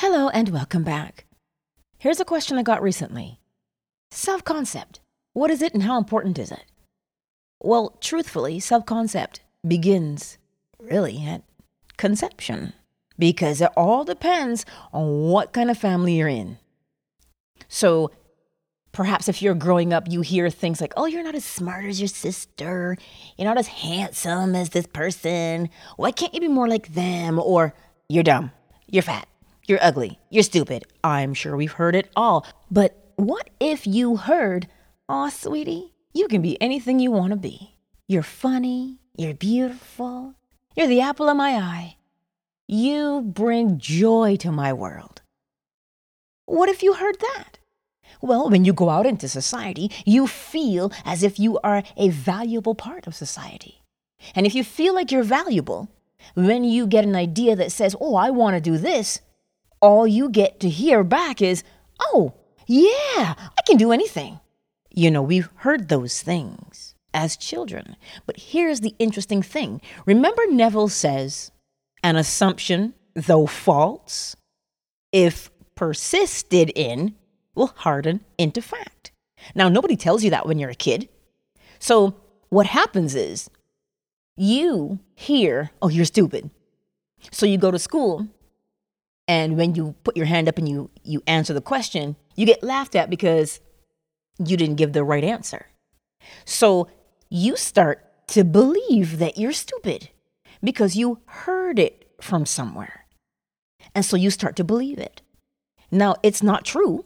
Hello and welcome back. Here's a question I got recently Self concept. What is it and how important is it? Well, truthfully, self concept begins really at conception because it all depends on what kind of family you're in. So, perhaps if you're growing up, you hear things like, oh, you're not as smart as your sister. You're not as handsome as this person. Why can't you be more like them? Or you're dumb. You're fat. You're ugly. You're stupid. I'm sure we've heard it all. But what if you heard, aw, sweetie, you can be anything you want to be? You're funny. You're beautiful. You're the apple of my eye. You bring joy to my world. What if you heard that? Well, when you go out into society, you feel as if you are a valuable part of society. And if you feel like you're valuable, when you get an idea that says, oh, I want to do this, all you get to hear back is, oh, yeah, I can do anything. You know, we've heard those things as children. But here's the interesting thing remember, Neville says, an assumption, though false, if persisted in, will harden into fact. Now, nobody tells you that when you're a kid. So, what happens is you hear, oh, you're stupid. So, you go to school, and when you put your hand up and you, you answer the question, you get laughed at because you didn't give the right answer. So, you start to believe that you're stupid because you heard it from somewhere. And so you start to believe it. Now, it's not true,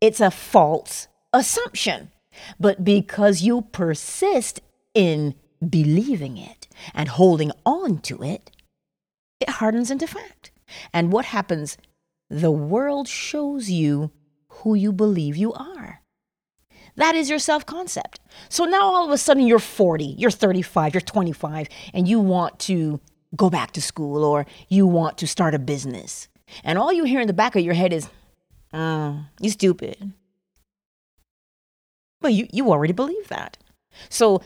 it's a false assumption. But because you persist in believing it and holding on to it, it hardens into fact. And what happens? The world shows you who you believe you are. That is your self concept. So now all of a sudden you're 40, you're 35, you're 25, and you want to go back to school or you want to start a business. And all you hear in the back of your head is, oh, you stupid. But you, you already believe that. So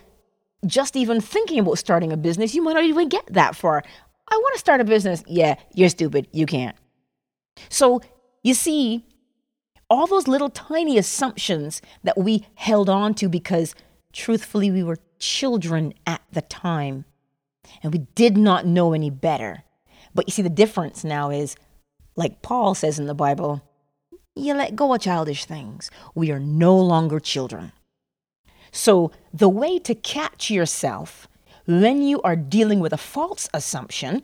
just even thinking about starting a business, you might not even get that far. I want to start a business. Yeah, you're stupid. You can't. So you see, all those little tiny assumptions that we held on to because truthfully we were children at the time and we did not know any better. But you see, the difference now is, like Paul says in the Bible, you let go of childish things. We are no longer children. So, the way to catch yourself when you are dealing with a false assumption,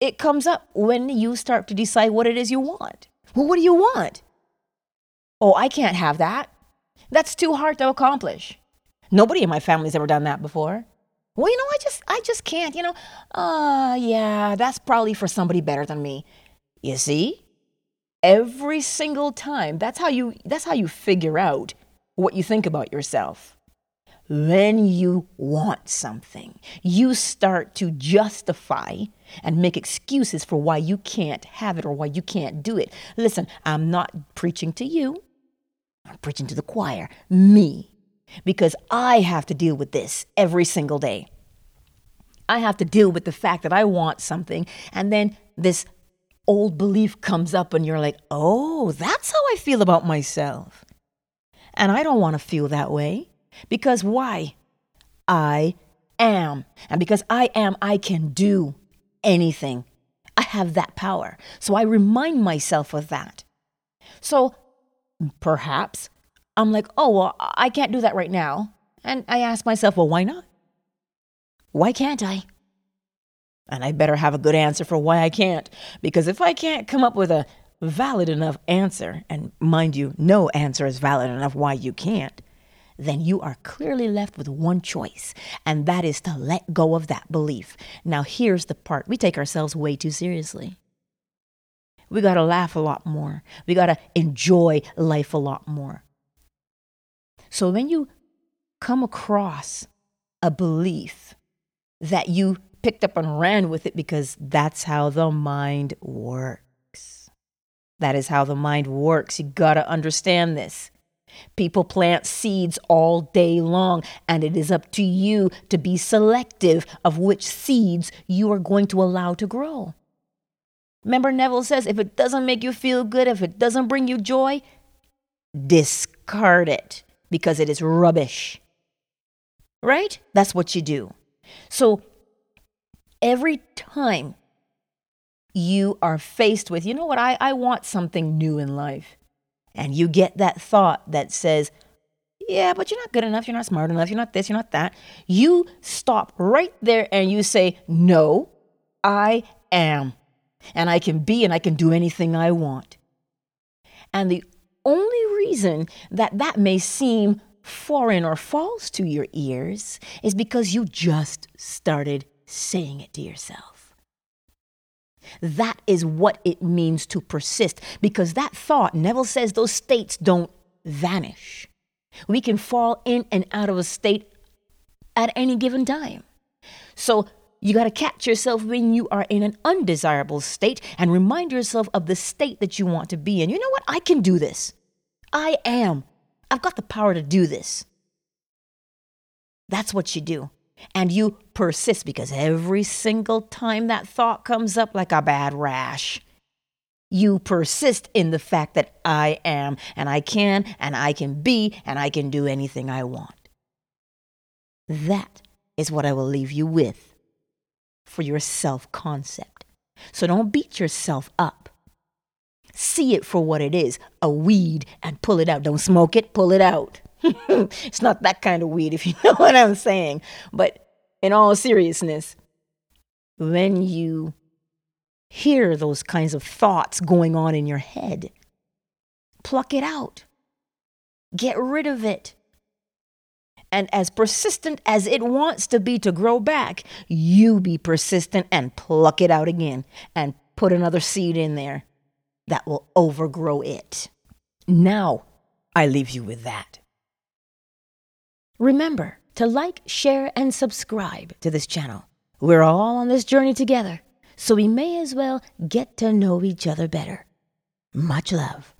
it comes up when you start to decide what it is you want. Well, what do you want? Oh, I can't have that. That's too hard to accomplish. Nobody in my family's ever done that before. Well, you know, I just I just can't, you know. Uh yeah, that's probably for somebody better than me. You see? Every single time. That's how you that's how you figure out what you think about yourself. When you want something, you start to justify and make excuses for why you can't have it or why you can't do it. Listen, I'm not preaching to you, I'm preaching to the choir, me, because I have to deal with this every single day. I have to deal with the fact that I want something, and then this old belief comes up, and you're like, oh, that's how I feel about myself. And I don't want to feel that way. Because why? I am. And because I am, I can do anything. I have that power. So I remind myself of that. So perhaps I'm like, oh, well, I can't do that right now. And I ask myself, well, why not? Why can't I? And I better have a good answer for why I can't. Because if I can't come up with a valid enough answer, and mind you, no answer is valid enough why you can't, then you are clearly left with one choice, and that is to let go of that belief. Now, here's the part we take ourselves way too seriously. We got to laugh a lot more, we got to enjoy life a lot more. So, when you come across a belief that you picked up and ran with it because that's how the mind works. That is how the mind works. You got to understand this. People plant seeds all day long, and it is up to you to be selective of which seeds you are going to allow to grow. Remember, Neville says if it doesn't make you feel good, if it doesn't bring you joy, discard it because it is rubbish. Right? That's what you do. So every time you are faced with, you know what, I, I want something new in life, and you get that thought that says, yeah, but you're not good enough, you're not smart enough, you're not this, you're not that, you stop right there and you say, no, I am. And I can be and I can do anything I want. And the only reason that that may seem foreign or false to your ears is because you just started saying it to yourself. That is what it means to persist because that thought, Neville says those states don't vanish. We can fall in and out of a state at any given time. So you got to catch yourself when you are in an undesirable state and remind yourself of the state that you want to be in. You know what? I can do this. I am. I've got the power to do this. That's what you do. And you persist because every single time that thought comes up like a bad rash, you persist in the fact that I am and I can and I can be and I can do anything I want. That is what I will leave you with for your self concept. So don't beat yourself up. See it for what it is a weed and pull it out. Don't smoke it, pull it out. it's not that kind of weed, if you know what I'm saying. But in all seriousness, when you hear those kinds of thoughts going on in your head, pluck it out, get rid of it. And as persistent as it wants to be to grow back, you be persistent and pluck it out again and put another seed in there that will overgrow it. Now, I leave you with that. Remember to like, share, and subscribe to this channel. We're all on this journey together, so we may as well get to know each other better. Much love.